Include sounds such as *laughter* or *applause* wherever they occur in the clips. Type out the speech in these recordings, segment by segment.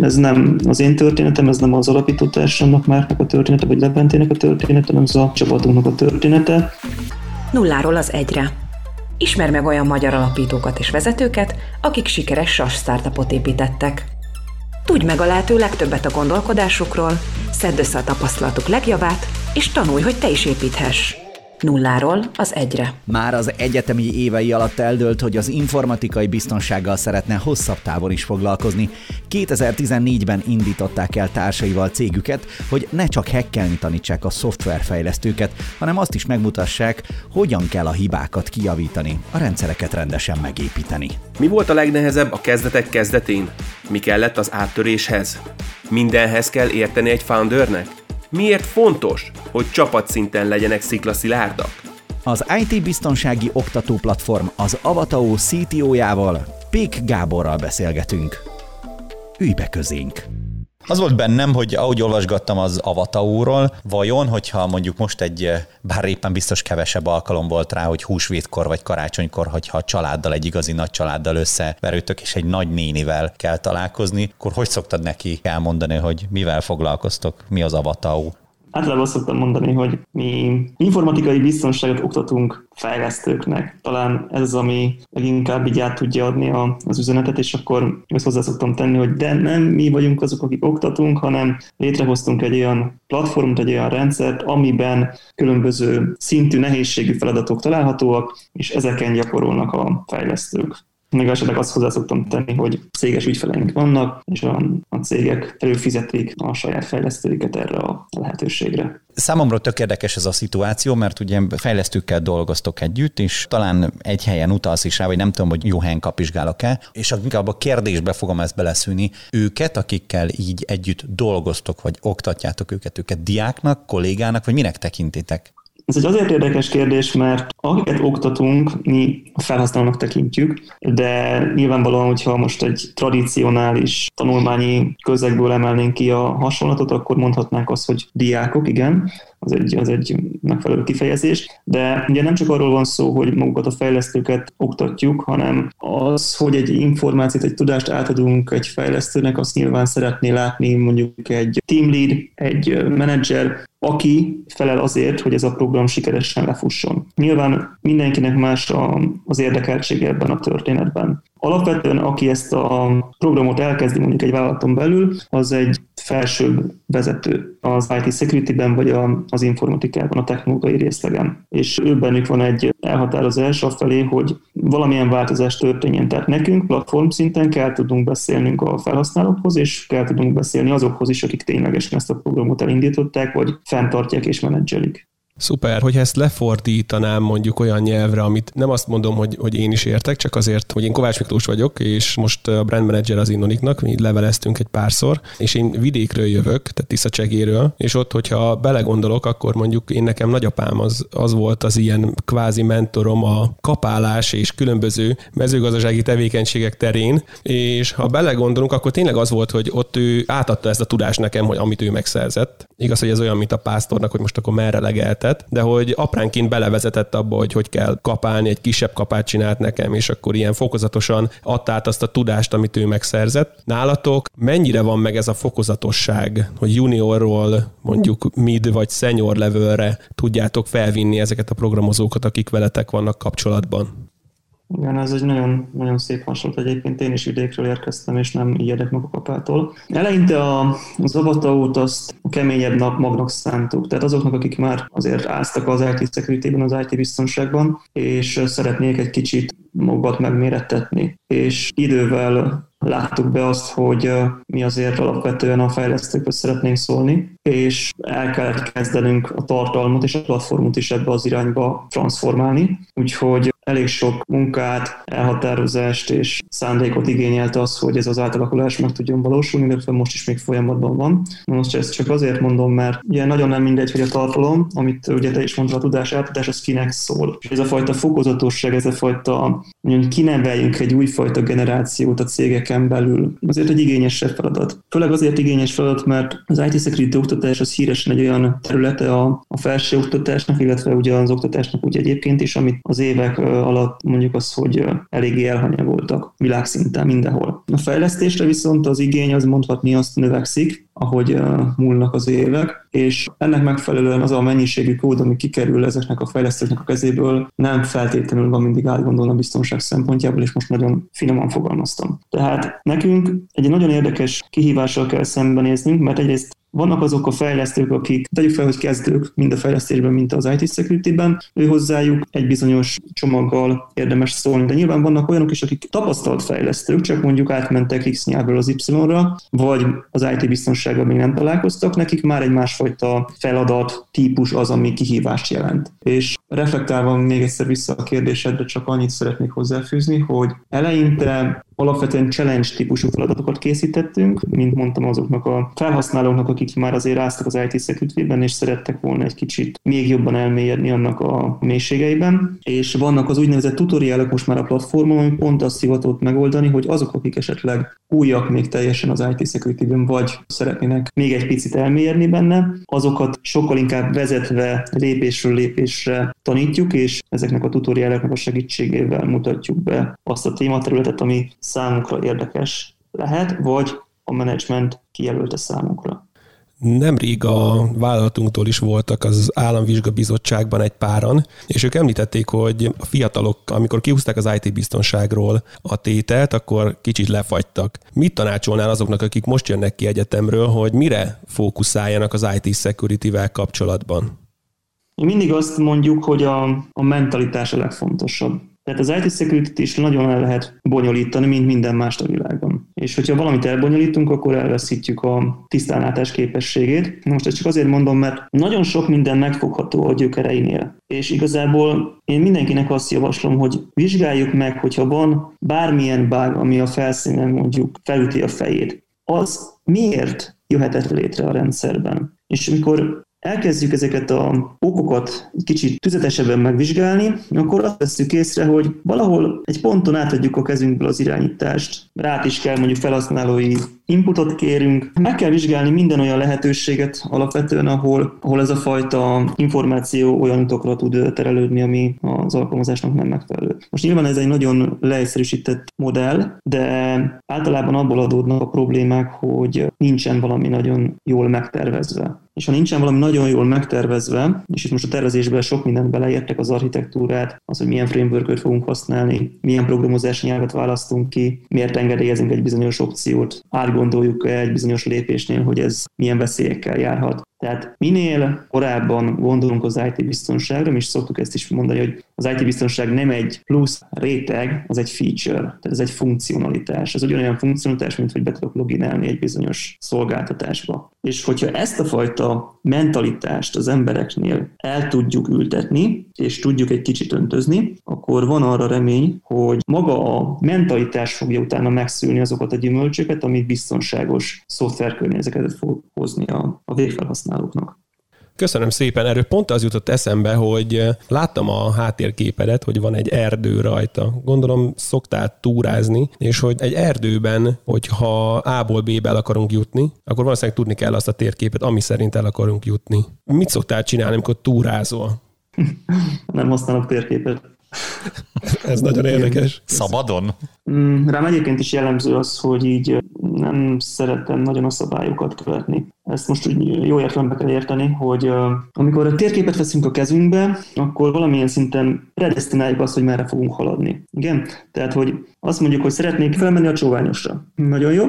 Ez nem az én történetem, ez nem az alapító társamnak, Márknak a története, vagy Leventének a története, hanem ez a csapatunknak a története. Nulláról az egyre. Ismer meg olyan magyar alapítókat és vezetőket, akik sikeres SAS startupot építettek. Tudj meg a lehető legtöbbet a gondolkodásukról, szedd össze a tapasztalatuk legjavát, és tanulj, hogy te is építhess nulláról az egyre. Már az egyetemi évei alatt eldőlt, hogy az informatikai biztonsággal szeretne hosszabb távon is foglalkozni. 2014-ben indították el társaival cégüket, hogy ne csak hekkelni tanítsák a szoftverfejlesztőket, hanem azt is megmutassák, hogyan kell a hibákat kijavítani, a rendszereket rendesen megépíteni. Mi volt a legnehezebb a kezdetek kezdetén? Mi kellett az áttöréshez? Mindenhez kell érteni egy foundernek? Miért fontos, hogy csapatszinten legyenek sziklaszilárdak? Az IT biztonsági oktató platform az Avatao CTO-jával, Pék Gáborral beszélgetünk. Ülj be közénk! Az volt bennem, hogy ahogy olvasgattam az Avataúról, vajon, hogyha mondjuk most egy, eh, bár éppen biztos kevesebb alkalom volt rá, hogy húsvétkor vagy karácsonykor, hogyha a családdal, egy igazi nagy családdal összeverőtök, és egy nagy nénivel kell találkozni, akkor hogy szoktad neki elmondani, hogy mivel foglalkoztok, mi az Avataú? Általában azt szoktam mondani, hogy mi informatikai biztonságot oktatunk fejlesztőknek. Talán ez az, ami leginkább így át tudja adni a, az üzenetet, és akkor ezt hozzá szoktam tenni, hogy de nem mi vagyunk azok, akik oktatunk, hanem létrehoztunk egy olyan platformot, egy olyan rendszert, amiben különböző szintű nehézségű feladatok találhatóak, és ezeken gyakorolnak a fejlesztők. Még esetleg azt hozzá szoktam tenni, hogy céges ügyfeleink vannak, és a, a cégek előfizetik a saját fejlesztőiket erre a lehetőségre. Számomra tök érdekes ez a szituáció, mert ugye fejlesztőkkel dolgoztok együtt, és talán egy helyen utalsz is rá, vagy nem tudom, hogy jó helyen kapizsgálok-e, és inkább a kérdésbe fogom ezt beleszűni. Őket, akikkel így együtt dolgoztok, vagy oktatjátok őket, őket diáknak, kollégának, vagy minek tekintitek? Ez egy azért érdekes kérdés, mert akiket oktatunk, mi felhasználónak tekintjük, de nyilvánvalóan, hogyha most egy tradicionális tanulmányi közegből emelnénk ki a hasonlatot, akkor mondhatnánk azt, hogy diákok, igen, az egy, az egy megfelelő kifejezés, de ugye nem csak arról van szó, hogy magukat a fejlesztőket oktatjuk, hanem az, hogy egy információt, egy tudást átadunk egy fejlesztőnek, azt nyilván szeretné látni mondjuk egy team lead, egy menedzser, aki felel azért, hogy ez a program sikeresen lefusson. Nyilván mindenkinek más az érdekeltsége ebben a történetben. Alapvetően, aki ezt a programot elkezdi mondjuk egy vállalaton belül, az egy felsőbb vezető az IT security-ben vagy az informatikában, a technológiai részlegen. És ő bennük van egy elhatározás felé, hogy valamilyen változás történjen. Tehát nekünk platform szinten kell tudnunk beszélnünk a felhasználókhoz, és kell tudnunk beszélni azokhoz is, akik ténylegesen ezt a programot elindították, vagy fenntartják és menedzselik. Szuper, hogyha ezt lefordítanám mondjuk olyan nyelvre, amit nem azt mondom, hogy, hogy én is értek, csak azért, hogy én Kovács Miklós vagyok, és most a brand manager az Innoniknak, mi leveleztünk egy párszor, és én vidékről jövök, tehát Tiszacsegéről, és ott, hogyha belegondolok, akkor mondjuk én nekem nagyapám az, az volt az ilyen kvázi mentorom a kapálás és különböző mezőgazdasági tevékenységek terén, és ha belegondolunk, akkor tényleg az volt, hogy ott ő átadta ezt a tudást nekem, hogy amit ő megszerzett. Igaz, hogy ez olyan, mint a pásztornak, hogy most akkor merre legelt lehetett, de hogy apránként belevezetett abba, hogy hogy kell kapálni, egy kisebb kapát csinált nekem, és akkor ilyen fokozatosan adta át azt a tudást, amit ő megszerzett. Nálatok mennyire van meg ez a fokozatosság, hogy juniorról mondjuk mid vagy senior levelre tudjátok felvinni ezeket a programozókat, akik veletek vannak kapcsolatban? Igen, ez egy nagyon, nagyon szép hasonlat egyébként. Én is vidékről érkeztem, és nem ijedek meg a kapától. Eleinte a, az avataót azt a keményebb nap magnak szántuk, tehát azoknak, akik már azért áztak az IT security az IT biztonságban, és szeretnék egy kicsit magukat megmérettetni. És idővel láttuk be azt, hogy mi azért alapvetően a fejlesztőkről szeretnénk szólni, és el kellett kezdenünk a tartalmat és a platformot is ebbe az irányba transformálni. Úgyhogy elég sok munkát, elhatározást és szándékot igényelt az, hogy ez az átalakulás meg tudjon valósulni, illetve most is még folyamatban van. Most ezt csak azért mondom, mert ugye nagyon nem mindegy, hogy a tartalom, amit ugye te is mondtad, a tudás átadás, az kinek szól. És ez a fajta fokozatosság, ez a fajta, mondjuk kineveljünk egy újfajta generációt a cégeken belül, azért egy igényesebb feladat. Főleg azért igényes feladat, mert az IT security oktatás az híresen egy olyan területe a, a felső oktatásnak, illetve ugye az oktatásnak úgy egyébként is, amit az évek alatt mondjuk az, hogy eléggé elhanyagoltak világszinten mindenhol. A fejlesztésre viszont az igény az mondhatni azt növekszik, ahogy múlnak az évek, és ennek megfelelően az a mennyiségű kód, ami kikerül ezeknek a fejlesztőknek a kezéből, nem feltétlenül van mindig átgondolva a biztonság szempontjából, és most nagyon finoman fogalmaztam. Tehát nekünk egy nagyon érdekes kihívással kell szembenéznünk, mert egyrészt vannak azok a fejlesztők, akik, tegyük fel, hogy kezdők mind a fejlesztésben, mint az IT security-ben, ő hozzájuk egy bizonyos csomaggal érdemes szólni. De nyilván vannak olyanok is, akik tapasztalt fejlesztők, csak mondjuk átmentek X nyelvről az Y-ra, vagy az IT biztonsággal még nem találkoztak, nekik már egy másfajta feladat típus az, ami kihívást jelent. És reflektálva még egyszer vissza a kérdésedre, csak annyit szeretnék hozzáfűzni, hogy eleinte alapvetően challenge típusú feladatokat készítettünk, mint mondtam azoknak a felhasználóknak, akik már azért áztak az IT security és szerettek volna egy kicsit még jobban elmélyedni annak a mélységeiben. És vannak az úgynevezett tutoriálok most már a platformon, ami pont azt hivatott megoldani, hogy azok, akik esetleg újak még teljesen az IT security vagy szeretnének még egy picit elmélyedni benne, azokat sokkal inkább vezetve lépésről lépésre tanítjuk, és ezeknek a tutoriáloknak a segítségével mutatjuk be azt a tématerületet, ami számunkra érdekes lehet, vagy a menedzsment kijelölte számunkra. Nemrég a vállalatunktól is voltak az államvizsgabizottságban egy páran, és ők említették, hogy a fiatalok, amikor kihúzták az IT biztonságról a tételt, akkor kicsit lefagytak. Mit tanácsolnál azoknak, akik most jönnek ki egyetemről, hogy mire fókuszáljanak az IT security-vel kapcsolatban? Mi mindig azt mondjuk, hogy a, a mentalitás a legfontosabb. Tehát az IT security is nagyon el lehet bonyolítani, mint minden más a világban. És hogyha valamit elbonyolítunk, akkor elveszítjük a tisztánlátás képességét. Most ezt csak azért mondom, mert nagyon sok minden megfogható a gyökereinél. És igazából én mindenkinek azt javaslom, hogy vizsgáljuk meg, hogyha van bármilyen bug, ami a felszínen mondjuk felüti a fejét, az miért jöhetett létre a rendszerben. És amikor elkezdjük ezeket a okokat kicsit tüzetesebben megvizsgálni, akkor azt veszük észre, hogy valahol egy ponton átadjuk a kezünkből az irányítást. Rát is kell mondjuk felhasználói inputot kérünk. Meg kell vizsgálni minden olyan lehetőséget alapvetően, ahol, ahol ez a fajta információ olyan utokra tud terelődni, ami az alkalmazásnak nem megfelelő. Most nyilván ez egy nagyon leegyszerűsített modell, de általában abból adódnak a problémák, hogy nincsen valami nagyon jól megtervezve és ha nincsen valami nagyon jól megtervezve, és itt most a tervezésben sok mindent beleértek, az architektúrát, az, hogy milyen frameworköt fogunk használni, milyen programozási nyelvet választunk ki, miért engedélyezünk egy bizonyos opciót, átgondoljuk egy bizonyos lépésnél, hogy ez milyen veszélyekkel járhat. Tehát minél korábban gondolunk az IT biztonságra, és szoktuk ezt is mondani, hogy az IT biztonság nem egy plusz réteg, az egy feature, tehát ez egy funkcionalitás. Ez ugyanolyan funkcionalitás, mint hogy be tudok loginálni egy bizonyos szolgáltatásba. És hogyha ezt a fajta mentalitást az embereknél el tudjuk ültetni, és tudjuk egy kicsit öntözni, akkor van arra remény, hogy maga a mentalitás fogja utána megszülni azokat a gyümölcsöket, amit biztonságos szoftverkörnyezetet fog hozni a, a végfelhasználóknak. Köszönöm szépen, erről pont az jutott eszembe, hogy eh, láttam a háttérképedet, hogy van egy erdő rajta. Gondolom szoktál túrázni, és hogy egy erdőben, hogyha A-ból B-be el akarunk jutni, akkor valószínűleg tudni kell azt a térképet, ami szerint el akarunk jutni. Mit szoktál csinálni, amikor túrázol? *laughs* Nem használok térképet. Ez nagyon érdekes. Szabadon? Mm, rám egyébként is jellemző az, hogy így nem szeretem nagyon a szabályokat követni. Ezt most úgy jó értelembe kell érteni, hogy amikor a térképet veszünk a kezünkbe, akkor valamilyen szinten predestináljuk azt, hogy merre fogunk haladni. Igen? Tehát, hogy azt mondjuk, hogy szeretnék felmenni a csóványosra. Nagyon jó,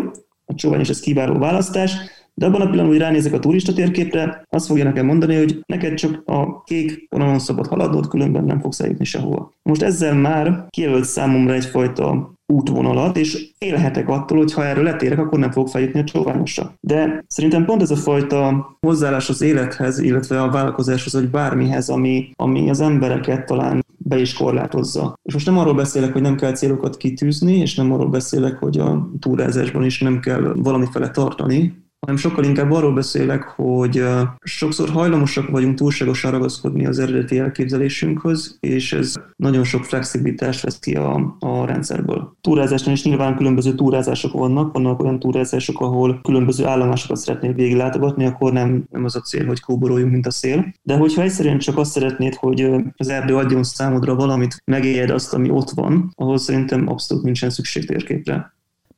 a csóványos ez kiváló választás, de abban a pillanatban, hogy ránézek a turista térképre, azt fogja nekem mondani, hogy neked csak a kék vonalon szabad haladnod, különben nem fogsz eljutni sehova. Most ezzel már kijelölt számomra egyfajta útvonalat, és élhetek attól, hogy ha erről letérek, akkor nem fogok feljutni a csóványosra. De szerintem pont ez a fajta hozzáállás az élethez, illetve a vállalkozáshoz, vagy bármihez, ami, ami az embereket talán be is korlátozza. És most nem arról beszélek, hogy nem kell célokat kitűzni, és nem arról beszélek, hogy a túrázásban is nem kell valamifele tartani, hanem sokkal inkább arról beszélek, hogy sokszor hajlamosak vagyunk túlságosan ragaszkodni az eredeti elképzelésünkhöz, és ez nagyon sok flexibilitást vesz ki a, a rendszerből. Túrázásnál is nyilván különböző túrázások vannak, vannak olyan túrázások, ahol különböző állomásokat szeretnél végiglátogatni, akkor nem, nem az a cél, hogy kóboroljunk, mint a szél. De hogyha egyszerűen csak azt szeretnéd, hogy az erdő adjon számodra valamit, megéljed azt, ami ott van, ahhoz szerintem abszolút nincsen szükség térképre.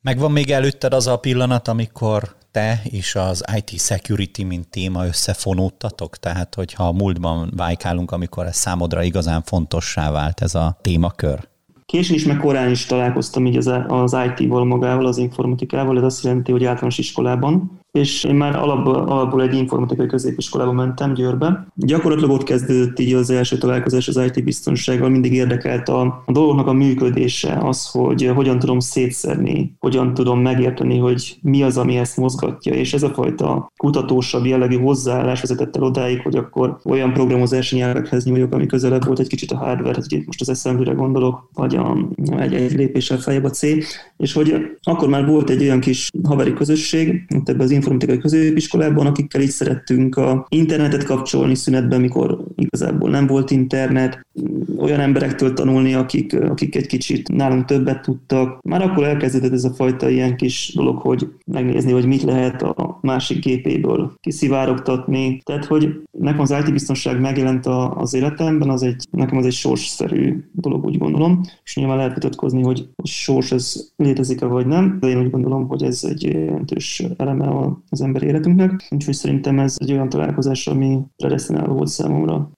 Megvan még előtted az a pillanat, amikor te és az IT security, mint téma összefonódtatok? Tehát, hogyha a múltban vájkálunk, amikor ez számodra igazán fontossá vált ez a témakör? Későn is, meg korán is találkoztam így az, az IT-val magával, az informatikával, ez azt jelenti, hogy általános iskolában, és én már alapból, alapból egy informatikai középiskolába mentem Győrbe. Gyakorlatilag ott kezdődött így az első találkozás az IT biztonsággal, mindig érdekelt a, a dolgoknak a működése, az, hogy hogyan tudom szétszedni, hogyan tudom megérteni, hogy mi az, ami ezt mozgatja, és ez a fajta kutatósabb jellegű hozzáállás vezetett el odáig, hogy akkor olyan programozási nyelvekhez nyúljak, ami közelebb volt egy kicsit a hardware, hogy itt most az assembly gondolok, vagy a, egy, egy lépéssel feljebb a C, és hogy akkor már volt egy olyan kis haveri közösség, itt ebben az informatikai középiskolában, akikkel így szerettünk a internetet kapcsolni szünetben, mikor igazából nem volt internet, olyan emberektől tanulni, akik, akik egy kicsit nálunk többet tudtak. Már akkor elkezdődött ez a fajta ilyen kis dolog, hogy megnézni, hogy mit lehet a másik gépéből kiszivárogtatni. Tehát, hogy nekem az IT biztonság megjelent az életemben, az egy, nekem az egy sorsszerű dolog, úgy gondolom, és nyilván lehet vitatkozni, hogy a sors ez létezik-e vagy nem, de én úgy gondolom, hogy ez egy jelentős eleme az emberi életünknek, úgyhogy szerintem ez egy olyan találkozás, ami predestináló volt számomra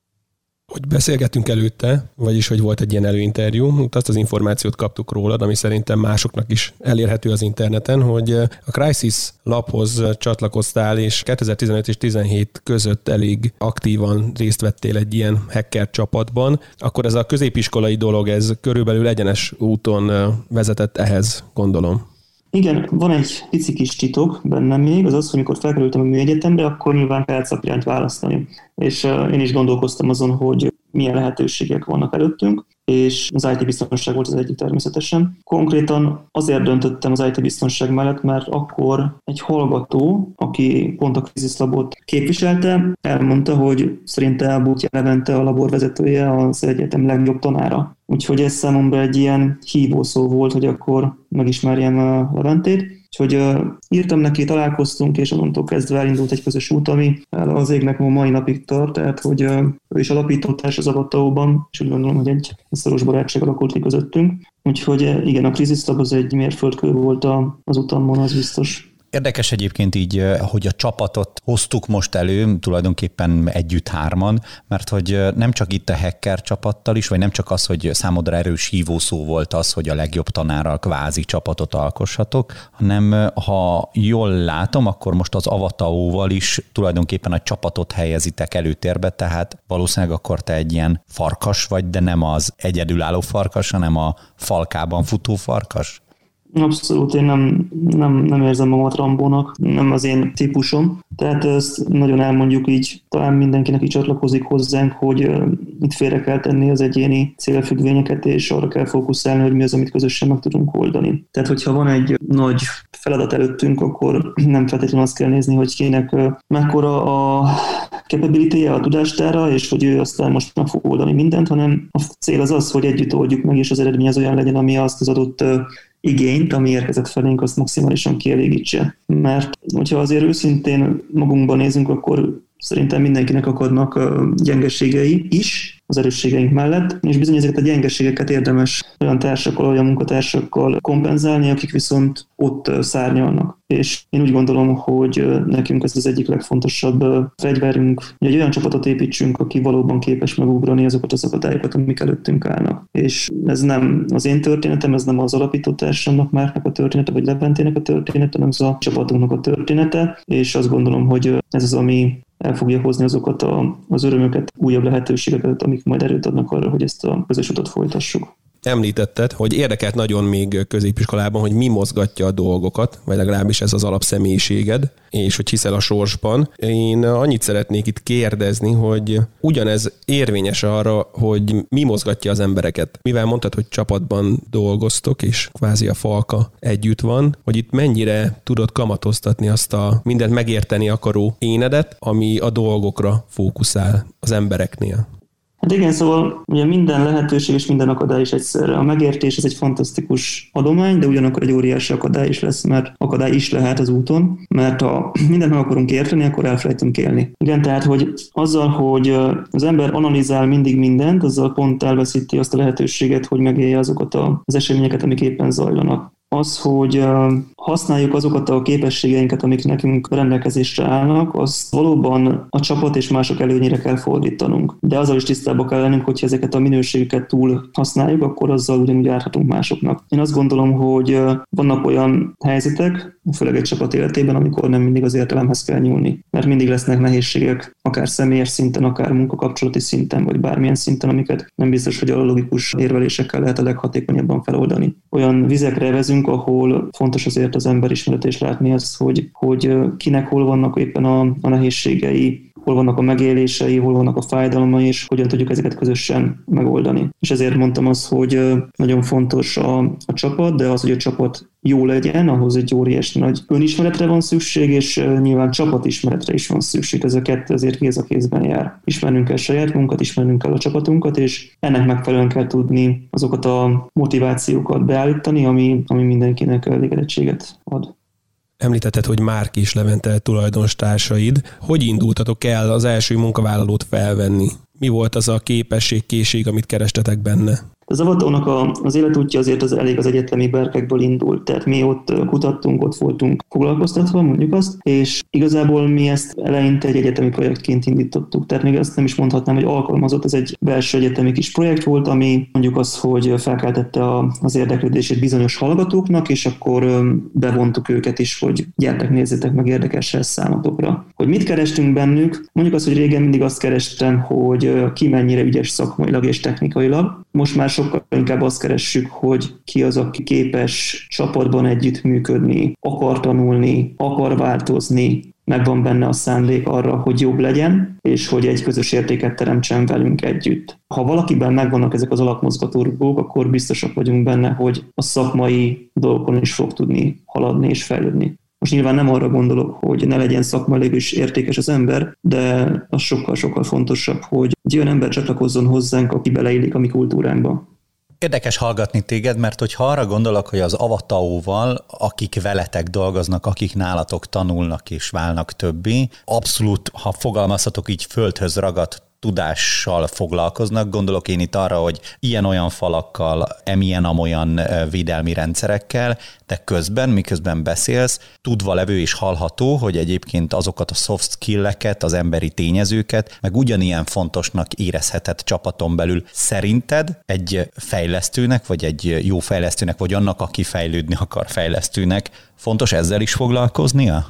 hogy beszélgettünk előtte, vagyis hogy volt egy ilyen előinterjú, azt az információt kaptuk rólad, ami szerintem másoknak is elérhető az interneten, hogy a Crisis laphoz csatlakoztál, és 2015 és 17 között elég aktívan részt vettél egy ilyen hacker csapatban, akkor ez a középiskolai dolog, ez körülbelül egyenes úton vezetett ehhez, gondolom. Igen, van egy pici kis titok bennem még, az az, hogy amikor felkerültem a műegyetemre, akkor nyilván kellett szakrányt választani. És uh, én is gondolkoztam azon, hogy milyen lehetőségek vannak előttünk, és az IT biztonság volt az egyik természetesen. Konkrétan azért döntöttem az IT biztonság mellett, mert akkor egy hallgató, aki pont a kríziszlabot képviselte, elmondta, hogy szerinte Elbútja Levente a laborvezetője az egyetem legjobb tanára. Úgyhogy ez számomra egy ilyen hívószó volt, hogy akkor megismerjem a Leventét. Úgyhogy uh, írtam neki, találkoztunk, és onnantól kezdve elindult egy közös út, ami az égnek ma mai napig tart, tehát hogy uh, ő is alapítótárs az Avattaóban, és úgy gondolom, hogy egy szoros barátság alakult ki közöttünk. Úgyhogy igen, a Crisis az egy mérföldkő volt az utamon, az biztos. Érdekes egyébként így, hogy a csapatot hoztuk most elő, tulajdonképpen együtt hárman, mert hogy nem csak itt a hacker csapattal is, vagy nem csak az, hogy számodra erős hívószó volt az, hogy a legjobb tanárral kvázi csapatot alkossatok, hanem ha jól látom, akkor most az Avataóval is tulajdonképpen a csapatot helyezitek előtérbe, tehát valószínűleg akkor te egy ilyen farkas vagy, de nem az egyedülálló farkas, hanem a falkában futó farkas? Abszolút, én nem, nem, nem érzem magamat Rambónak, nem az én típusom. Tehát ezt nagyon elmondjuk így, talán mindenkinek így csatlakozik hozzánk, hogy itt félre kell tenni az egyéni célfüggvényeket, és arra kell fókuszálni, hogy mi az, amit közösen meg tudunk oldani. Tehát, hogyha van egy nagy feladat előttünk, akkor nem feltétlenül azt kell nézni, hogy kinek mekkora a capability a tudástára, és hogy ő aztán most meg fog oldani mindent, hanem a cél az az, hogy együtt oldjuk meg, és az eredmény az olyan legyen, ami azt az adott igényt, ami érkezett felénk, azt maximálisan kielégítse. Mert hogyha azért őszintén magunkban nézünk, akkor szerintem mindenkinek akadnak gyengeségei is, az erősségeink mellett, és bizony ezeket a gyengeségeket érdemes olyan társakkal, olyan munkatársakkal kompenzálni, akik viszont ott szárnyalnak. És én úgy gondolom, hogy nekünk ez az egyik legfontosabb fegyverünk, hogy egy olyan csapatot építsünk, aki valóban képes megugrani azokat az akadályokat, amik előttünk állnak. És ez nem az én történetem, ez nem az alapító társamnak, Márknak a története, vagy Leventének a története, hanem ez a csapatunknak a története, és azt gondolom, hogy ez az, ami el fogja hozni azokat a, az örömöket, újabb lehetőségeket, amik majd erőt adnak arra, hogy ezt a közös utat folytassuk. Említetted, hogy érdekelt nagyon még középiskolában, hogy mi mozgatja a dolgokat, vagy legalábbis ez az alapszemélyiséged, és hogy hiszel a sorsban. Én annyit szeretnék itt kérdezni, hogy ugyanez érvényes arra, hogy mi mozgatja az embereket. Mivel mondtad, hogy csapatban dolgoztok, és kvázi a falka együtt van, hogy itt mennyire tudod kamatoztatni azt a mindent megérteni akaró énedet, ami a dolgokra fókuszál az embereknél. Hát igen, szóval ugye minden lehetőség és minden akadály is egyszerre. A megértés ez egy fantasztikus adomány, de ugyanakkor egy óriási akadály is lesz, mert akadály is lehet az úton, mert ha *clears throat* mindent meg akarunk érteni, akkor elfelejtünk élni. Igen, tehát, hogy azzal, hogy az ember analizál mindig mindent, azzal pont elveszíti azt a lehetőséget, hogy megélje azokat az eseményeket, amik éppen zajlanak az, hogy használjuk azokat a képességeinket, amik nekünk rendelkezésre állnak, az valóban a csapat és mások előnyére kell fordítanunk. De azzal is tisztában kell lennünk, hogyha ezeket a minőségeket túl használjuk, akkor azzal ugyanúgy járhatunk másoknak. Én azt gondolom, hogy vannak olyan helyzetek, főleg egy csapat életében, amikor nem mindig az értelemhez kell nyúlni. Mert mindig lesznek nehézségek, akár személyes szinten, akár munkakapcsolati szinten, vagy bármilyen szinten, amiket nem biztos, hogy a logikus érvelésekkel lehet a leghatékonyabban feloldani. Olyan vizekre vezünk, ahol fontos azért az emberismeret és látni azt, hogy, hogy kinek hol vannak éppen a, a nehézségei, hol vannak a megélései, hol vannak a fájdalmai, és hogyan tudjuk ezeket közösen megoldani. És ezért mondtam azt, hogy nagyon fontos a, a csapat, de az, hogy a csapat jó legyen, ahhoz egy óriási nagy önismeretre van szükség, és nyilván csapatismeretre is van szükség. Ez a kettő azért kéz a kézben jár. Ismernünk kell saját munkat, ismernünk kell a csapatunkat, és ennek megfelelően kell tudni azokat a motivációkat beállítani, ami, ami mindenkinek elégedettséget ad. Említetted, hogy Márk is Levente tulajdonstársaid. Hogy indultatok el az első munkavállalót felvenni? Mi volt az a képesség, készség, amit kerestetek benne? Az avatónak a, az életútja azért az elég az egyetemi berkekből indult, tehát mi ott kutattunk, ott voltunk foglalkoztatva, mondjuk azt, és igazából mi ezt eleinte egy egyetemi projektként indítottuk, tehát még azt nem is mondhatnám, hogy alkalmazott, ez egy belső egyetemi kis projekt volt, ami mondjuk az, hogy felkeltette a, az érdeklődését bizonyos hallgatóknak, és akkor bevontuk őket is, hogy gyertek, nézzétek meg érdekes ez számotokra. Hogy mit kerestünk bennük? Mondjuk azt, hogy régen mindig azt kerestem, hogy ki mennyire ügyes szakmailag és technikailag. Most már sokkal inkább azt keressük, hogy ki az, aki képes csapatban együttműködni, akar tanulni, akar változni, megvan benne a szándék arra, hogy jobb legyen, és hogy egy közös értéket teremtsen velünk együtt. Ha valakiben megvannak ezek az alapmozgatórugók, akkor biztosak vagyunk benne, hogy a szakmai dolgokon is fog tudni haladni és fejlődni. Most nyilván nem arra gondolok, hogy ne legyen szakmailag is értékes az ember, de az sokkal-sokkal fontosabb, hogy egy olyan ember csatlakozzon hozzánk, aki beleillik a mi kultúránkba. Érdekes hallgatni téged, mert hogyha arra gondolok, hogy az avataóval, akik veletek dolgoznak, akik nálatok tanulnak és válnak többi, abszolút, ha fogalmazhatok így, földhöz ragadt tudással foglalkoznak. Gondolok én itt arra, hogy ilyen-olyan falakkal, emilyen-amolyan védelmi rendszerekkel, de közben, miközben beszélsz, tudva levő és hallható, hogy egyébként azokat a soft skill-eket, az emberi tényezőket, meg ugyanilyen fontosnak érezhetett csapaton belül szerinted egy fejlesztőnek, vagy egy jó fejlesztőnek, vagy annak, aki fejlődni akar fejlesztőnek, fontos ezzel is foglalkoznia?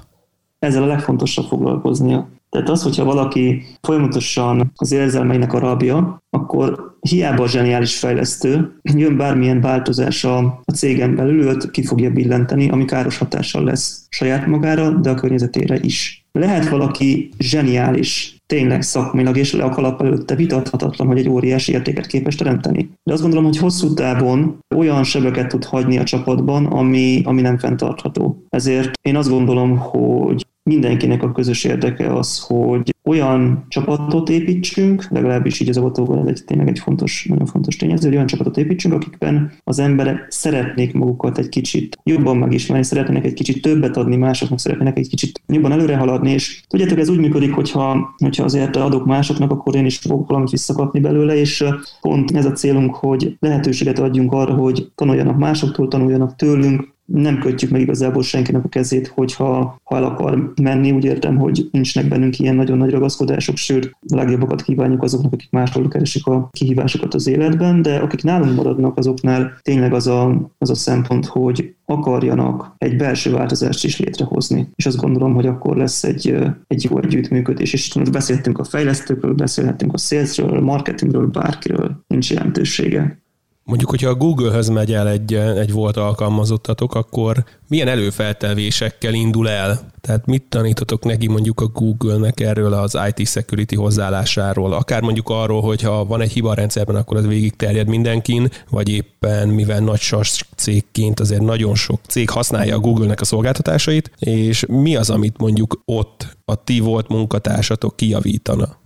Ezzel a legfontosabb foglalkoznia. Tehát az, hogyha valaki folyamatosan az érzelmeinek a rabja, akkor hiába a zseniális fejlesztő, *clears throat* jön bármilyen változás a, cégen belül, őt ki fogja billenteni, ami káros hatással lesz saját magára, de a környezetére is. Lehet valaki zseniális, tényleg szakmailag, és le a kalap előtte vitathatatlan, hogy egy óriási értéket képes teremteni. De azt gondolom, hogy hosszú távon olyan sebeket tud hagyni a csapatban, ami, ami nem fenntartható. Ezért én azt gondolom, hogy mindenkinek a közös érdeke az, hogy olyan csapatot építsünk, legalábbis így az autóban ez egy, tényleg egy fontos, nagyon fontos tényező, hogy olyan csapatot építsünk, akikben az emberek szeretnék magukat egy kicsit jobban megismerni, szeretnének egy kicsit többet adni másoknak, szeretnének egy kicsit jobban előre haladni, és tudjátok, ez úgy működik, hogyha, hogyha azért adok másoknak, akkor én is fogok valamit visszakapni belőle, és pont ez a célunk, hogy lehetőséget adjunk arra, hogy tanuljanak másoktól, tanuljanak tőlünk, nem kötjük meg igazából senkinek a kezét, hogyha ha el akar menni, úgy értem, hogy nincsnek bennünk ilyen nagyon nagy ragaszkodások, sőt, a legjobbakat kívánjuk azoknak, akik máshol keresik a kihívásokat az életben, de akik nálunk maradnak, azoknál tényleg az a, az a szempont, hogy akarjanak egy belső változást is létrehozni. És azt gondolom, hogy akkor lesz egy, egy jó együttműködés. És most beszéltünk a fejlesztőkről, beszélhetünk a salesről, marketingről, bárkiről, nincs jelentősége. Mondjuk, hogyha a Google-höz megy el egy, egy volt alkalmazottatok, akkor milyen előfeltevésekkel indul el? Tehát mit tanítotok neki mondjuk a Google-nek erről az IT security hozzáállásáról? Akár mondjuk arról, hogy ha van egy hiba a rendszerben, akkor az végig terjed mindenkin, vagy éppen mivel nagy sas cégként azért nagyon sok cég használja a Google-nek a szolgáltatásait, és mi az, amit mondjuk ott a ti volt munkatársatok kijavítana?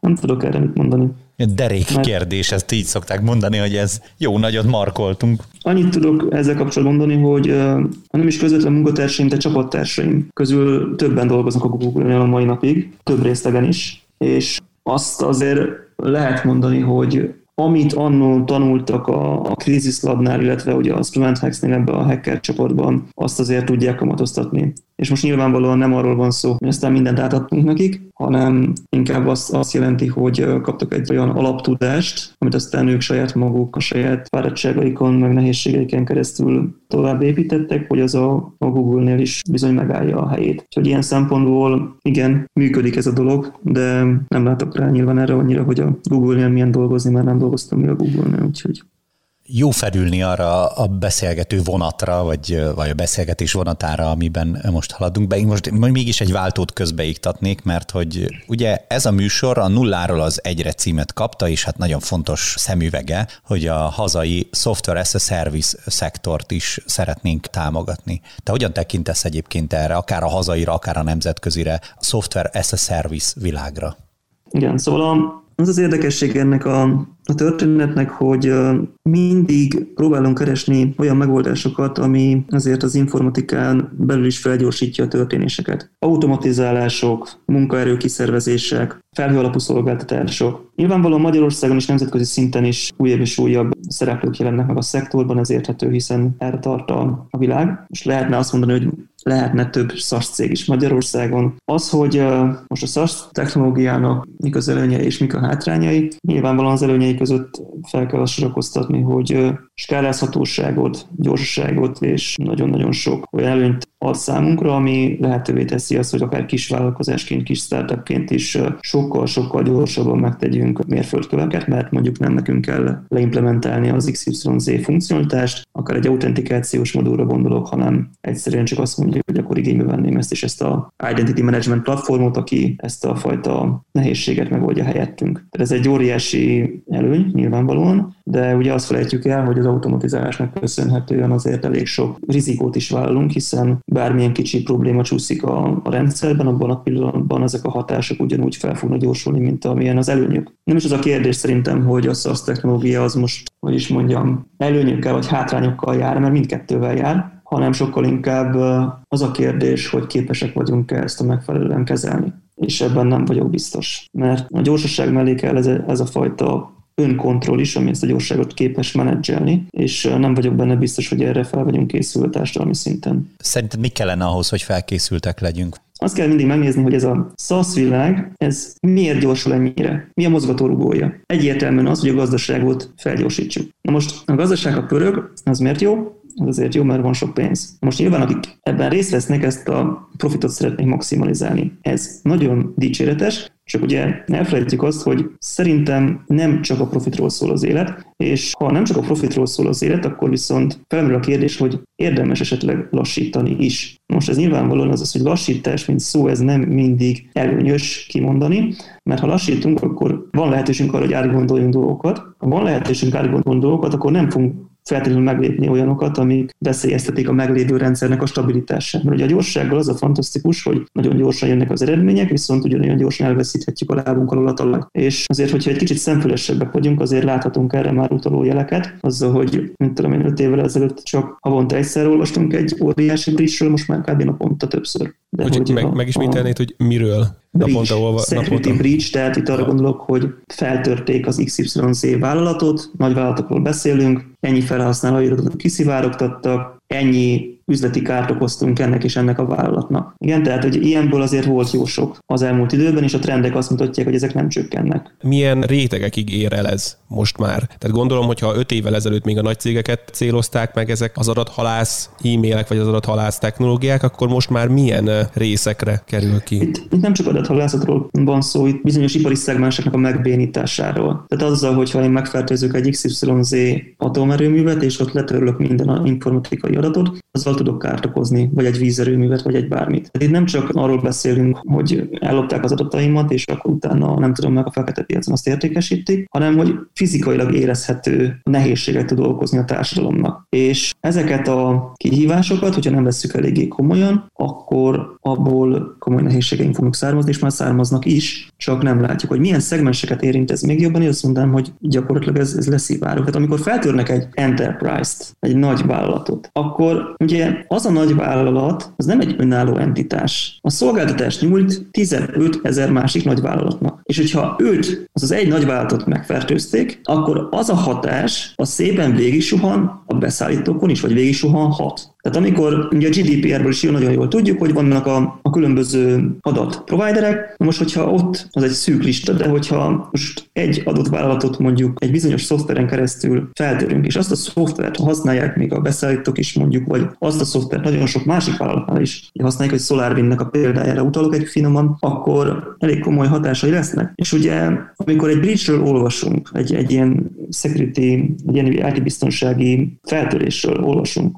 Nem tudok erre mit mondani. Derék kérdés, ezt így szokták mondani, hogy ez jó nagyot markoltunk. Annyit tudok ezzel kapcsolatban mondani, hogy ha nem is közvetlen munkatársaim, de csapattársaim közül többen dolgoznak a Google-nél a mai napig, több részlegen is, és azt azért lehet mondani, hogy amit annól tanultak a, a Crisis Labnál, illetve ugye a Splement Hacks-nél ebbe a hacker csoportban, azt azért tudják kamatoztatni. És most nyilvánvalóan nem arról van szó, hogy aztán mindent átadtunk nekik, hanem inkább azt, azt jelenti, hogy kaptak egy olyan alaptudást, amit aztán ők saját maguk, a saját fáradtságaikon, meg nehézségeiken keresztül tovább építettek, hogy az a, a Google-nél is bizony megállja a helyét. Úgyhogy ilyen szempontból igen, működik ez a dolog, de nem látok rá nyilván erre annyira, hogy a Google-nél milyen dolgozni, mert nem dolgoztam mi a Google-nél, úgyhogy jó felülni arra a beszélgető vonatra, vagy, vagy a beszélgetés vonatára, amiben most haladunk be. Én most mégis egy váltót közbeiktatnék, mert hogy ugye ez a műsor a nulláról az egyre címet kapta, és hát nagyon fontos szemüvege, hogy a hazai software as a service szektort is szeretnénk támogatni. Te hogyan tekintesz egyébként erre, akár a hazaira, akár a nemzetközire, a software as a service világra? Igen, szóval az az érdekesség ennek a, a történetnek, hogy mindig próbálunk keresni olyan megoldásokat, ami azért az informatikán belül is felgyorsítja a történéseket. Automatizálások, munkaerő kiszervezések, felhőalapú szolgáltatások. Nyilvánvalóan Magyarországon és nemzetközi szinten is újabb és újabb szereplők jelennek meg a szektorban, ez érthető, hiszen erre tart a, a világ. És lehetne azt mondani, hogy lehetne több SaaS cég is Magyarországon. Az, hogy most a SaaS technológiának mik az előnyei és mik a hátrányai, nyilvánvalóan az előnyei között fel kell sorakoztatni, hogy skálázhatóságot, gyorsaságot és nagyon-nagyon sok olyan előnyt ad számunkra, ami lehetővé teszi azt, hogy akár kis vállalkozásként, kis startupként is sokkal-sokkal gyorsabban megtegyünk mérföldköveket, mert mondjuk nem nekünk kell leimplementálni az XYZ funkcionalitást, akár egy autentikációs modulra gondolok, hanem egyszerűen csak azt mondjuk, hogy akkor igénybe venném ezt és ezt a Identity Management platformot, aki ezt a fajta nehézséget megoldja helyettünk. Tehát ez egy óriási előny nyilvánvalóan, de ugye azt felejtjük el, hogy az automatizálásnak köszönhetően azért elég sok rizikót is vállalunk, hiszen bármilyen kicsi probléma csúszik a, a rendszerben, abban a pillanatban ezek a hatások ugyanúgy fel fognak gyorsulni, mint amilyen az előnyök. Nem is az a kérdés szerintem, hogy a SaaS technológia az most, hogy is mondjam, előnyökkel vagy hátrányokkal jár, mert mindkettővel jár, hanem sokkal inkább az a kérdés, hogy képesek vagyunk-e ezt a megfelelően kezelni. És ebben nem vagyok biztos. Mert a gyorsaság mellé kell ez, ez a fajta önkontroll is, ami ezt a gyorságot képes menedzselni, és nem vagyok benne biztos, hogy erre fel vagyunk készülve társadalmi szinten. Szerinted mi kellene ahhoz, hogy felkészültek legyünk? Azt kell mindig megnézni, hogy ez a SaaS világ, ez miért gyorsul ennyire? Mi a mozgatórugója? Egyértelműen az, hogy a gazdaságot felgyorsítsuk. Na most a gazdaság, a pörög, az miért jó? Az azért jó, mert van sok pénz. Most nyilván, akik ebben részt vesznek, ezt a profitot szeretnék maximalizálni. Ez nagyon dicséretes, csak ugye elfelejtjük azt, hogy szerintem nem csak a profitról szól az élet, és ha nem csak a profitról szól az élet, akkor viszont felmerül a kérdés, hogy érdemes esetleg lassítani is. Most ez nyilvánvalóan az az, hogy lassítás, mint szó, ez nem mindig előnyös kimondani, mert ha lassítunk, akkor van lehetőségünk arra, hogy átgondoljunk dolgokat. Ha van lehetőségünk átgondolni dolgokat, akkor nem fogunk feltétlenül meglépni olyanokat, amik veszélyeztetik a meglévő rendszernek a stabilitását. Mert ugye a gyorsággal az a fantasztikus, hogy nagyon gyorsan jönnek az eredmények, viszont ugyanolyan gyorsan elveszíthetjük a lábunk alól a talaj. És azért, hogyha egy kicsit szemfülesebbek vagyunk, azért láthatunk erre már utaló jeleket, azzal, hogy mint tudom én, öt évvel ezelőtt csak havonta egyszer olvastunk egy óriási bridge most már kb. naponta többször. De hogy, hogy meg, megismételnéd, hogy miről? Naponta olva, naponta. breach, tehát itt arra gondolok, hogy feltörték az XYZ vállalatot, nagy vállalatokról beszélünk, ennyi felhasználói adatot kiszivárogtattak, ennyi üzleti kárt okoztunk ennek és ennek a vállalatnak. Igen, tehát hogy ilyenből azért volt jó sok az elmúlt időben, és a trendek azt mutatják, hogy ezek nem csökkennek. Milyen rétegekig ér el ez most már? Tehát gondolom, hogyha öt évvel ezelőtt még a nagy cégeket célozták meg ezek az adathalász e-mailek, vagy az adathalász technológiák, akkor most már milyen részekre kerül ki? Itt, itt nem csak adathalászatról van szó, itt bizonyos ipari szegmenseknek a megbénításáról. Tehát azzal, hogyha én megfertőzök egy XYZ atomerőművet, és ott letörlök minden a informatikai adatot, azzal tudok kárt okozni, vagy egy vízerőművet, vagy egy bármit. Tehát itt nem csak arról beszélünk, hogy ellopták az adataimat, és akkor utána nem tudom meg a fekete piacon azt értékesítik, hanem hogy fizikailag érezhető nehézséget tud okozni a társadalomnak. És ezeket a kihívásokat, hogyha nem vesszük eléggé komolyan, akkor abból komoly nehézségeink fognak származni, és már származnak is, csak nem látjuk, hogy milyen szegmenseket érint ez még jobban, és azt mondanám, hogy gyakorlatilag ez, ez leszivárog. Tehát amikor feltörnek egy enterprise-t, egy nagy vállalatot, akkor ugye az a nagy vállalat, az nem egy önálló entitás. A szolgáltatást nyújt 15 ezer másik nagy vállalatnak. És hogyha őt, az az egy nagy vállalatot megfertőzték, akkor az a hatás a szépen végig suhan a beszállítókon is, vagy végig suhanhat. Tehát amikor ugye a GDPR-ből is nagyon jól tudjuk, hogy vannak a, a különböző adatproviderek, most hogyha ott az egy szűk lista, de hogyha most egy adott vállalatot mondjuk egy bizonyos szoftveren keresztül feltörünk, és azt a szoftvert használják még a beszállítók is mondjuk, vagy azt a szoftvert nagyon sok másik vállalatnál is használják, hogy SolarWinnek a példájára utalok egy finoman, akkor elég komoly hatásai lesznek. És ugye, amikor egy bridge-ről olvasunk, egy, egy ilyen security, egy ilyen IT biztonsági feltörésről olvasunk,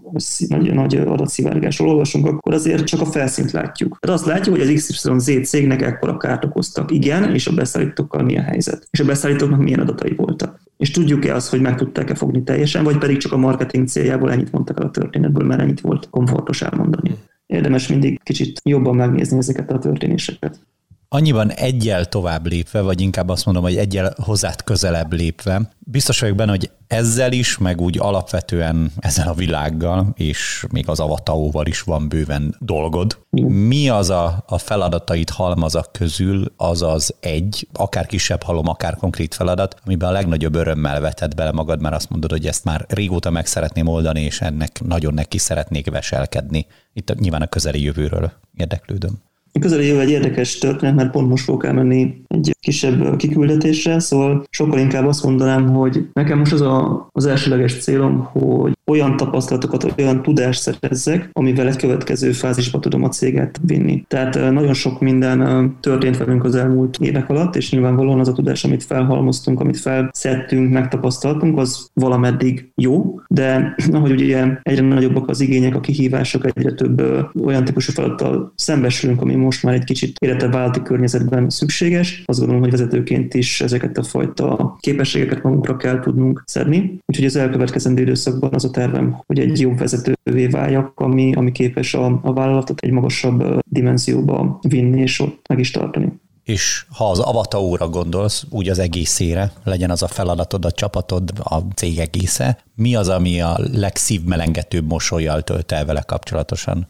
nagy, nagy adatszivárgásról olvasunk, akkor azért csak a felszínt látjuk. Tehát azt látjuk, hogy az XYZ cégnek ekkora kárt okoztak. Igen, és a beszállítókkal milyen helyzet. És a beszállítóknak milyen adatai voltak. És tudjuk-e azt, hogy meg tudták-e fogni teljesen, vagy pedig csak a marketing céljából ennyit mondtak el a történetből, mert ennyit volt komfortos elmondani. Érdemes mindig kicsit jobban megnézni ezeket a történéseket. Annyiban egyel tovább lépve, vagy inkább azt mondom, hogy egyel hozzád közelebb lépve, biztos vagyok benne, hogy ezzel is, meg úgy alapvetően ezzel a világgal, és még az avataóval is van bőven dolgod. Mi az a, a feladatait halmazak közül, az az egy, akár kisebb halom, akár konkrét feladat, amiben a legnagyobb örömmel veted bele magad, mert azt mondod, hogy ezt már régóta meg szeretném oldani, és ennek nagyon neki szeretnék veselkedni. Itt nyilván a közeli jövőről érdeklődöm. A közeli jövő egy érdekes történet, mert pont most fogok elmenni egy kisebb kiküldetésre, szóval sokkal inkább azt mondanám, hogy nekem most az a, az elsőleges célom, hogy olyan tapasztalatokat, olyan tudást szerezzek, amivel egy következő fázisba tudom a céget vinni. Tehát nagyon sok minden történt velünk az elmúlt évek alatt, és nyilvánvalóan az a tudás, amit felhalmoztunk, amit felszedtünk, megtapasztaltunk, az valameddig jó, de *clears throat* ahogy ugye egyre nagyobbak az igények, a kihívások, egyre több olyan típusú feladattal szembesülünk, ami most már egy kicsit életebb vállalati környezetben szükséges. Azt gondolom, hogy vezetőként is ezeket a fajta képességeket magunkra kell tudnunk szedni. Úgyhogy az elkövetkezendő időszakban az a tervem, hogy egy jobb vezetővé váljak, ami, ami képes a, a vállalatot egy magasabb dimenzióba vinni és ott meg is tartani. És ha az avataóra gondolsz, úgy az egészére, legyen az a feladatod, a csapatod, a cég egésze, mi az, ami a legszívmelengetőbb mosolyjal tölt el vele kapcsolatosan?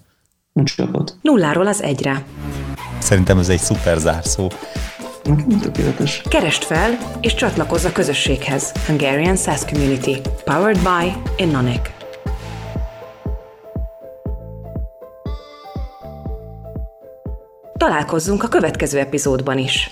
A csapat. Nulláról az egyre. Szerintem ez egy szuper zárszó. Tökéletes. Kerest fel és csatlakozz a közösséghez. Hungarian SaaS Community. Powered by Innonic. Találkozzunk a következő epizódban is.